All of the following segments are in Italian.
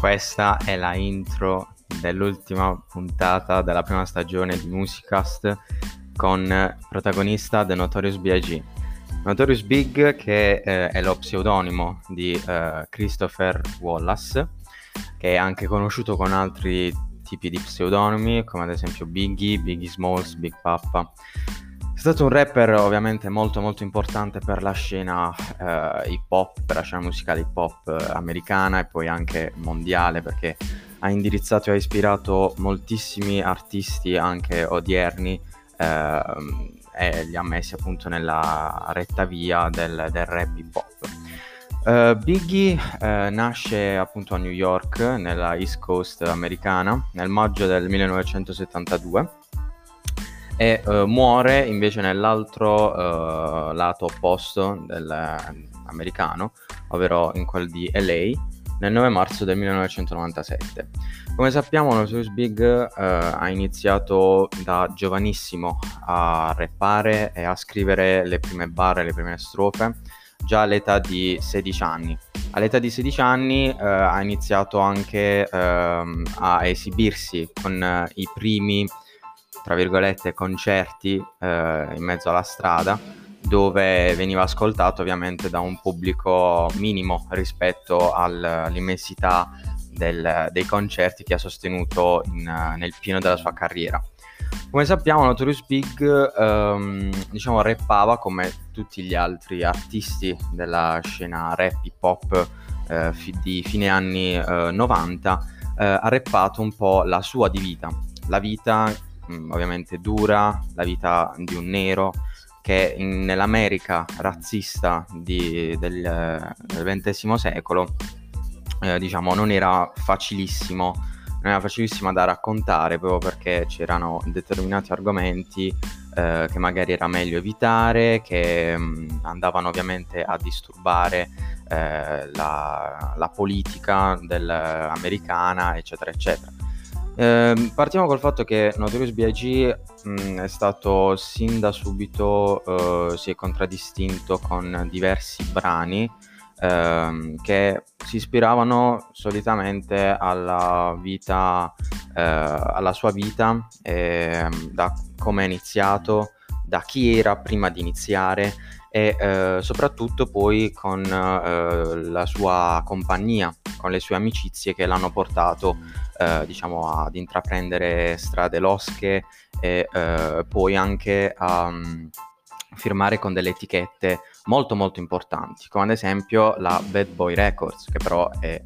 Questa è la intro dell'ultima puntata della prima stagione di Musicast con protagonista The Notorious B.I.G. Notorious Big che eh, è lo pseudonimo di eh, Christopher Wallace che è anche conosciuto con altri tipi di pseudonimi come ad esempio Biggie, Biggie Smalls, Big Papa è stato un rapper ovviamente molto molto importante per la scena eh, hip hop, per la scena musicale hip hop eh, americana e poi anche mondiale perché ha indirizzato e ha ispirato moltissimi artisti anche odierni eh, e li ha messi appunto nella retta via del, del rap hip hop. Uh, Biggie uh, nasce appunto a New York, nella East Coast americana, nel maggio del 1972 e uh, muore invece nell'altro uh, lato opposto dell'americano, ovvero in quel di LA, nel 9 marzo del 1997. Come sappiamo, Notorious Big uh, ha iniziato da giovanissimo a rappare e a scrivere le prime barre, le prime strofe, già all'età di 16 anni. All'età di 16 anni ha iniziato anche ehm, a esibirsi con i primi tra virgolette, concerti eh, in mezzo alla strada dove veniva ascoltato ovviamente da un pubblico minimo rispetto al, all'immensità del, dei concerti che ha sostenuto in, nel pieno della sua carriera. Come sappiamo, Notorious Big ehm, diciamo rappava come tutti gli altri artisti della scena rap hip hop eh, di fine anni eh, 90, eh, ha rappato un po' la sua di vita, la vita Mm, ovviamente dura, la vita di un nero che in, nell'America razzista di, del, del XX secolo eh, diciamo non era facilissimo non era facilissima da raccontare proprio perché c'erano determinati argomenti eh, che magari era meglio evitare, che mh, mm, andavano ovviamente a disturbare eh, la, la, politica del, americana, eccetera, eccetera. Eh, partiamo col fatto che Notorious B.I.G. Mm, è stato sin da subito, eh, si è contraddistinto con diversi brani eh, che si ispiravano solitamente alla vita, eh, alla sua vita, ehm, da come è iniziato, da chi era prima di iniziare e eh, soprattutto poi con eh, la sua compagnia, con le sue amicizie che l'hanno portato eh, diciamo ad intraprendere strade losche e eh, poi anche a um, firmare con delle etichette molto molto importanti come ad esempio la Bad Boy Records che però è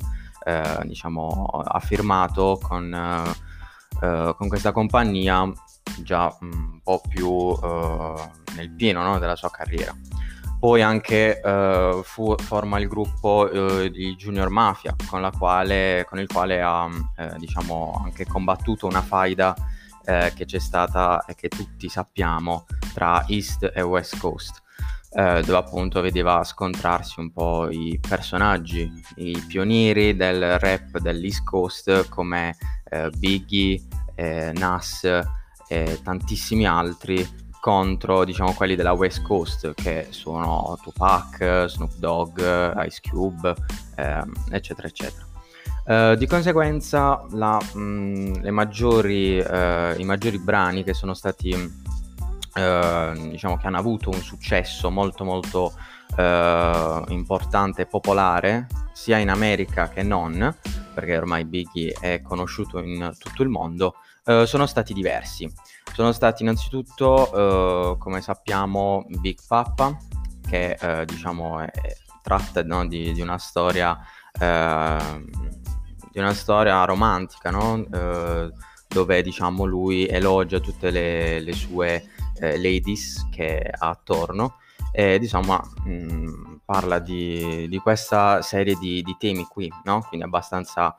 eh, diciamo ha firmato con, eh, con questa compagnia già un po' più uh, nel pieno no, della sua carriera. Poi anche uh, fu, forma il gruppo uh, di Junior Mafia, con, quale, con il quale ha eh, diciamo, anche combattuto una faida eh, che c'è stata e che tutti sappiamo tra East e West Coast. Eh, dove appunto vedeva scontrarsi un po' i personaggi, i pionieri del rap dell'East Coast come eh, Biggie, eh, Nas e tantissimi altri contro diciamo quelli della West Coast che sono Tupac, Snoop Dogg, Ice Cube ehm, eccetera eccetera. Uh, di conseguenza la, mh, maggiori, uh, i maggiori brani che sono stati uh, diciamo che hanno avuto un successo molto molto importante e popolare sia in America che non perché ormai Biggie è conosciuto in tutto il mondo sono stati diversi sono stati innanzitutto, uh, come sappiamo, Big Papa, che uh, diciamo è, tratta no, di, di, una storia, di una storia romantica, no? dove diciamo lui elogia tutte le, le sue ladies che ha attorno e diciamo mh, mm, parla di, di, questa serie di, di temi qui, no? quindi abbastanza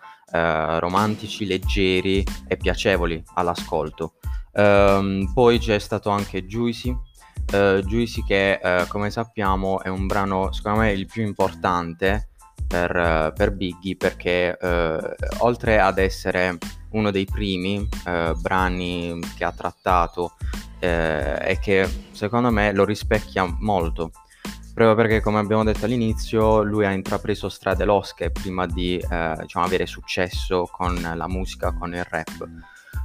romantici, leggeri e piacevoli all'ascolto. Um, poi c'è stato anche Juicy, uh, Juicy che uh, come sappiamo è un brano secondo me il più importante per, uh, per Biggie perché oltre ad essere uno dei primi eh, brani che ha trattato eh, e che secondo me lo rispecchia molto. Proprio perché, come abbiamo detto all'inizio, lui ha intrapreso strade losche prima di eh, diciamo, avere successo con la musica, con il rap.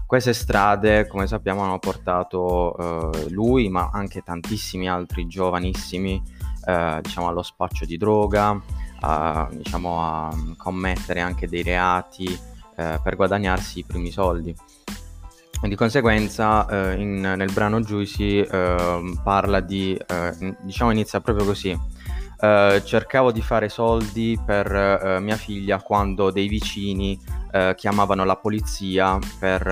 Queste strade, come sappiamo, hanno portato eh, lui, ma anche tantissimi altri giovanissimi, eh, diciamo, allo spaccio di droga, a, diciamo, a commettere anche dei reati eh, per guadagnarsi i primi soldi. Di conseguenza eh, in, nel brano Juicy eh, parla di, eh, diciamo inizia proprio così, eh, cercavo di fare soldi per eh, mia figlia quando dei vicini chiamavano la polizia per,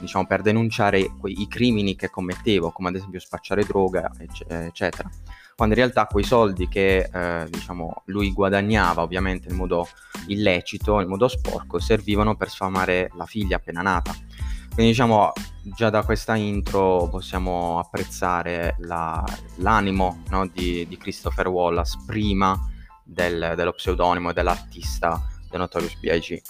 diciamo, per denunciare quei, i crimini che commettevo, come ad esempio spacciare droga, eccetera. Quando in realtà quei soldi che eh, diciamo, lui guadagnava ovviamente in modo illecito, in modo sporco, servivano per sfamare la figlia appena nata. Quindi diciamo già da questa intro possiamo apprezzare la, l'animo no, di, di, Christopher Wallace prima del, dello pseudonimo dell'artista The Notorious B.I.G.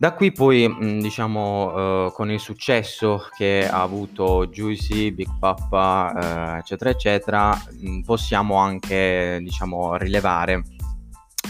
Da qui poi, diciamo, uh, con il successo che ha avuto Juicy, Big Papa, uh, eccetera, eccetera, possiamo anche, diciamo, rilevare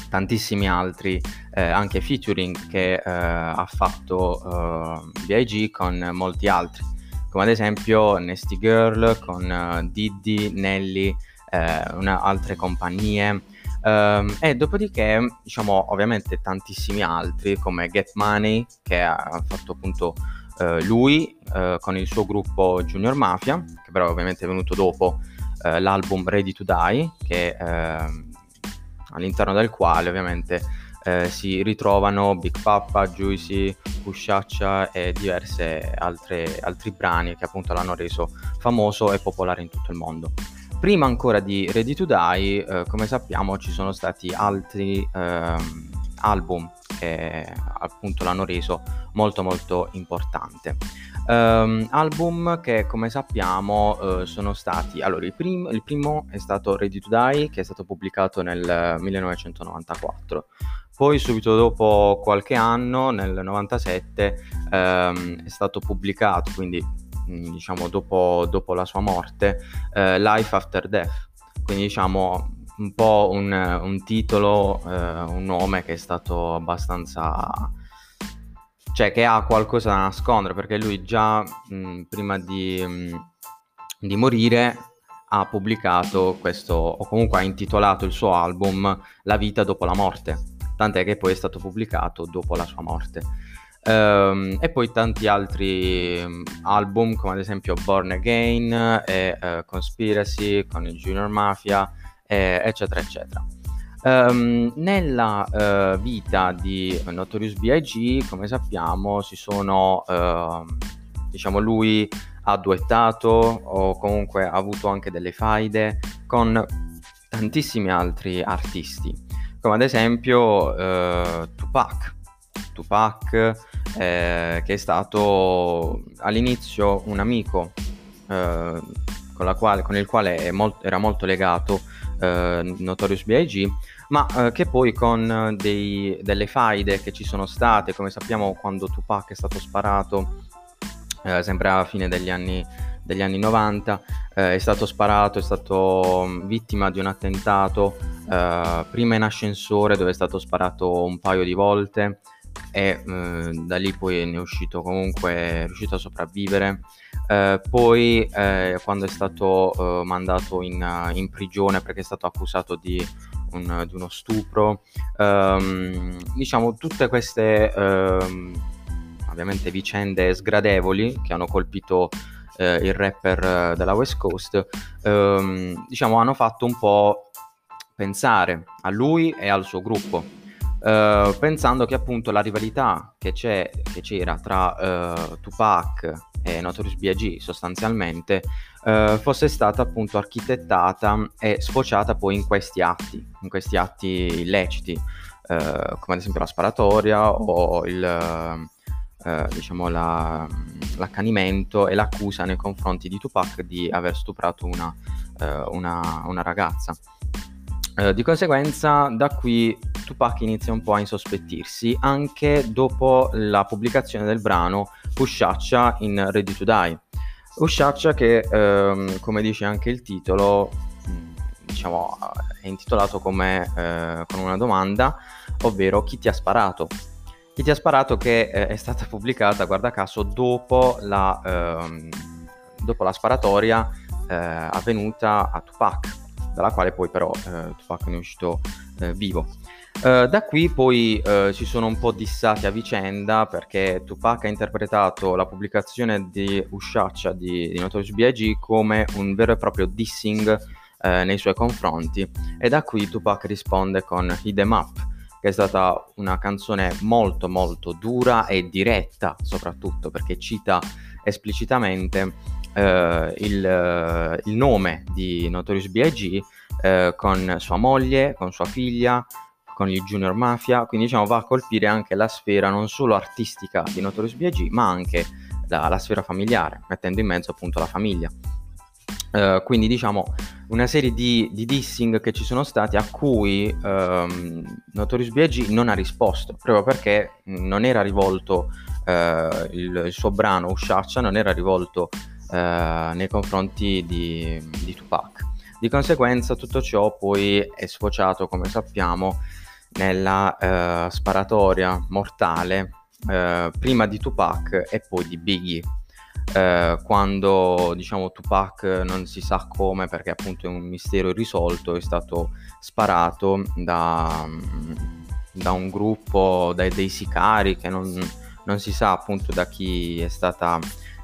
tantissimi altri eh, anche featuring che eh, ha fatto eh, BIG con molti altri come ad esempio Nasty Girl con Diddy, Nelly, altre compagnie Um, e dopodiché, diciamo, ovviamente tantissimi altri come Get Money, che ha fatto appunto uh, lui uh, con il suo gruppo Junior Mafia, che però ovviamente è venuto dopo uh, l'album Ready to Die, che, ehm, all'interno del quale ovviamente si ritrovano Big Papa, Juicy, Pusciaccia e diversi altri brani che appunto l'hanno reso famoso e popolare in tutto il mondo. Prima ancora di Ready to Die, eh, come sappiamo, ci sono stati altri eh, album che appunto l'hanno reso molto molto importante. Um, album che come sappiamo uh, sono stati allora il, prim- il, primo è stato Ready to Die che è stato pubblicato nel 1994 poi subito dopo qualche anno nel 97 um, è stato pubblicato quindi diciamo dopo, dopo, la sua morte, eh, Life After Death, quindi diciamo un po' un, un titolo, eh, un nome che è stato abbastanza... cioè che ha qualcosa da nascondere perché lui già mh, prima di, mh, di morire ha pubblicato questo, o comunque ha intitolato il suo album La vita dopo la morte, tant'è che poi è stato pubblicato dopo la sua morte. Um, e poi tanti altri um, album come ad esempio Born Again e uh, Conspiracy con il Junior Mafia e, eccetera eccetera um, nella uh, vita di Notorious B.I.G. come sappiamo si sono uh, diciamo lui ha duettato o comunque ha avuto anche delle faide con tantissimi altri artisti come ad esempio uh, Tupac Tupac, eh, che è stato all'inizio un amico eh, con, quale, con, il quale molto, era molto legato eh, Notorious B.I.G., ma eh, che poi con dei, delle faide che ci sono state, come sappiamo quando Tupac è stato sparato, eh, sempre alla fine degli anni degli anni 90, eh, è stato sparato, è stato mm, vittima di un attentato, eh, prima in ascensore dove è stato sparato un paio di volte, e eh, da lì poi ne è uscito comunque, è riuscito a sopravvivere. Eh, poi eh, quando è stato eh, mandato in, in, prigione perché è stato accusato di, un, di uno stupro, ehm, diciamo tutte queste ehm, ovviamente vicende sgradevoli che hanno colpito eh, il rapper della West Coast, ehm, diciamo hanno fatto un po' pensare a lui e al suo gruppo Uh, pensando che appunto la rivalità che, che c'era tra uh, Tupac e Notorious B.I.G. sostanzialmente uh, fosse stata appunto architettata e sfociata poi in questi atti, in questi atti illeciti, come ad esempio la sparatoria o il, diciamo la, l'accanimento e l'accusa nei confronti di Tupac di aver stuprato una, una, una ragazza. di conseguenza da qui Tupac inizia un po' a insospettirsi anche dopo la pubblicazione del brano Usciaccia in Ready to Die. Usciaccia che, ehm, come dice anche il titolo, diciamo, è intitolato come, eh, con una domanda, ovvero chi ti ha sparato? Chi ti ha sparato che eh, è stata pubblicata, guarda caso, dopo la, ehm, dopo la sparatoria eh, avvenuta a Tupac, dalla quale poi però eh, Tupac ne è uscito eh, vivo. Uh, da qui poi uh, si sono un po' dissati a vicenda perché Tupac ha interpretato la pubblicazione di Usciaccia di, di Notorious B.I.G. come un vero e proprio dissing uh, nei suoi confronti e da qui Tupac risponde con Hit 'em Up che è stata una canzone molto molto dura e diretta soprattutto perché cita esplicitamente il, il, nome di Notorious B.I.G. con sua moglie, con sua figlia con il Junior Mafia, quindi diciamo va a colpire anche la sfera non solo artistica di Notorious B.I.G., ma anche la, la, sfera familiare, mettendo in mezzo appunto la famiglia. Uh, quindi diciamo una serie di, di, dissing che ci sono stati a cui um, Notorious B.I.G. non ha risposto, proprio perché non era rivolto uh, il, il, suo brano Usciaccia, non era rivolto uh, nei confronti di, di Tupac. Di conseguenza tutto ciò poi è sfociato, come sappiamo, nella uh, sparatoria mortale uh, prima di Tupac e poi di Biggie. Uh, quando diciamo Tupac non si sa come perché appunto è un mistero irrisolto è stato sparato da, da un gruppo dai, dei sicari che non, non, si sa appunto da chi è stata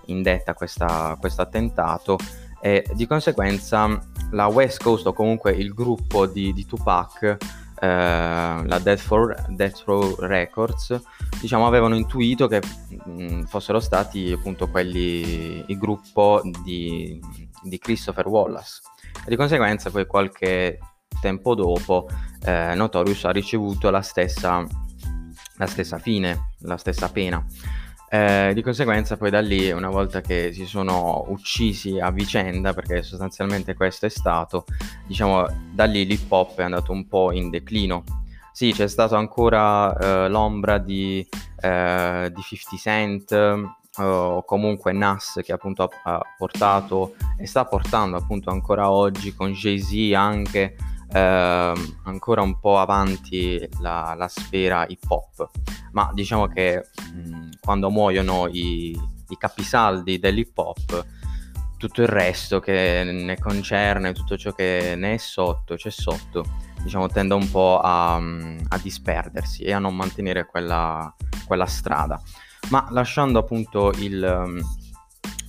indetta questo attentato e di conseguenza la West Coast o comunque il gruppo di, di Tupac eh, la Death, for, Death Row Records, diciamo, avevano intuito che mh, mm, fossero stati appunto quelli, il gruppo di, di, Christopher Wallace. E di conseguenza poi qualche tempo dopo eh, Notorious ha ricevuto la stessa, la stessa fine, la stessa pena. Eh, di conseguenza poi da lì, una volta che si sono uccisi a vicenda, perché sostanzialmente questo è stato, diciamo, da lì l'hip hop è andato un po' in declino. Sì, c'è stata ancora eh, l'ombra di, eh, di 50 Cent eh, o comunque Nas che appunto ha, portato e sta portando appunto ancora oggi con Jay-Z anche eh, ancora un po' avanti la, la, sfera hip hop, ma diciamo che mh, quando muoiono i, i capisaldi dell'hip hop, tutto il resto che ne concerne, tutto ciò che ne è sotto, c'è sotto, diciamo tende un po' a, a disperdersi e a non mantenere quella, quella strada. Ma lasciando appunto il,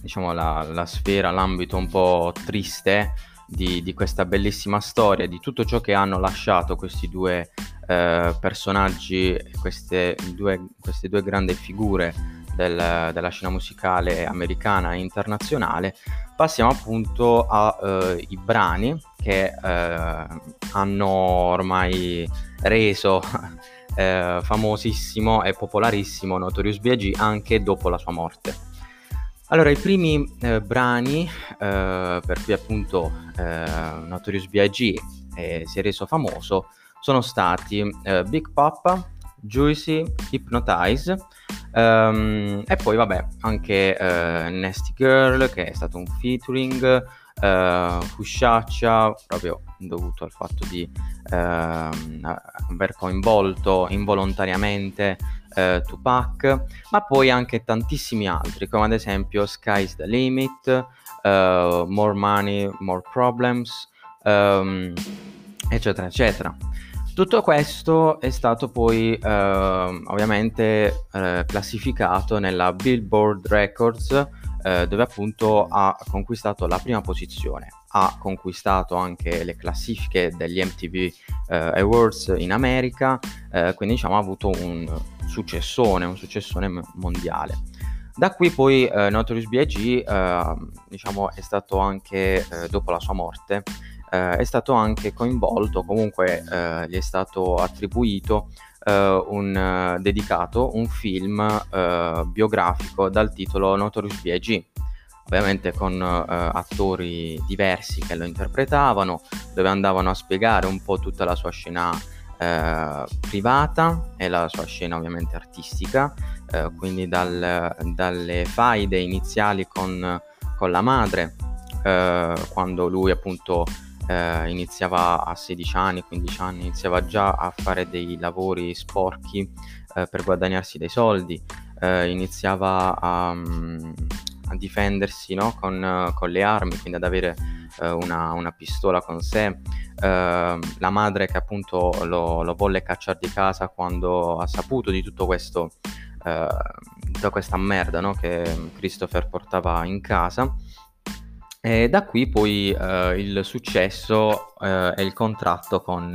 diciamo, la, la sfera, l'ambito un po' triste, di, di, questa bellissima storia, di tutto ciò che hanno lasciato questi due eh, personaggi, queste due, queste due grandi figure del, della scena musicale americana e internazionale, passiamo appunto ai eh, brani che eh, hanno ormai reso eh, famosissimo e popolarissimo Notorious B.I.G. anche dopo la sua morte. Allora, i primi eh, brani eh, per cui appunto Notorious B.I.G. Si è reso famoso sono stati eh, Big Papa, Juicy, Hypnotize um, e poi vabbè anche eh, Nasty Girl che è stato un featuring, uh, Fusciaccia proprio dovuto al fatto di uh, aver coinvolto involontariamente uh, Tupac, ma poi anche tantissimi altri, come ad esempio Sky's the Limit, uh, More Money, More Problems, um, eccetera, eccetera. Tutto questo è stato poi uh, ovviamente uh, classificato nella Billboard Records uh, dove appunto ha conquistato la prima posizione. Ha conquistato anche le classifiche degli MTV Awards in America, quindi diciamo ha avuto un successone, un successone mondiale. Da qui poi Notorious B.I.G. diciamo è stato anche dopo la sua morte eh, è stato anche coinvolto, comunque eh, gli è stato attribuito eh, un eh, dedicato, un film eh, biografico dal titolo Notorious B.I.G. Ovviamente con attori diversi che lo interpretavano, dove andavano a spiegare un po' tutta la sua scena eh, privata e la sua scena ovviamente artistica, eh, quindi dal, dalle faide iniziali con, con la madre, eh, quando lui appunto eh, iniziava a 16 anni, 15 anni, iniziava già a fare dei lavori sporchi eh, per guadagnarsi dei soldi, eh, iniziava a, mm, a difendersi no? con, con, le armi, quindi ad avere eh, una, una, pistola con sé. Eh, la madre che appunto lo, lo, volle cacciare di casa quando ha saputo di tutto questo, eh, tutta questa merda no? che Christopher portava in casa. E da qui poi eh, il successo eh, e il contratto con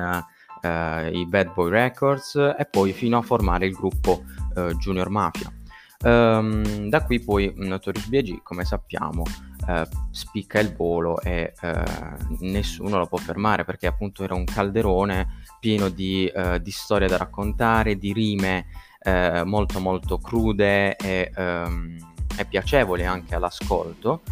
eh, i Bad Boy Records e poi fino a formare il gruppo eh, Junior Mafia. Um, da qui poi Notorious B.I.G. come sappiamo eh, spicca il volo e eh, nessuno lo può fermare perché appunto era un calderone pieno di, di storie da raccontare, di rime molto molto crude e, um, e piacevoli anche all'ascolto.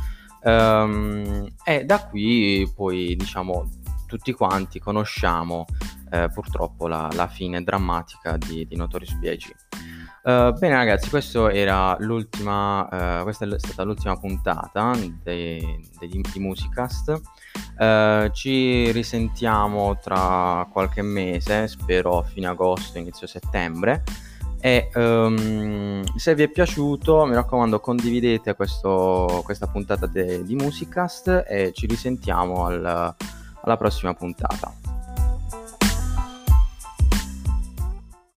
Um, e da qui poi diciamo tutti quanti conosciamo eh, purtroppo la, la, fine drammatica di, di Notorious B.I.G. Uh, eh, bene ragazzi, questa era l'ultima, uh, questa è stata l'ultima puntata di, di Musicast. Uh, ci risentiamo tra qualche mese, spero fine agosto, inizio settembre. E um, se vi è piaciuto, mi raccomando, condividete questo, questa puntata de, di Musicast e ci risentiamo al, alla prossima puntata.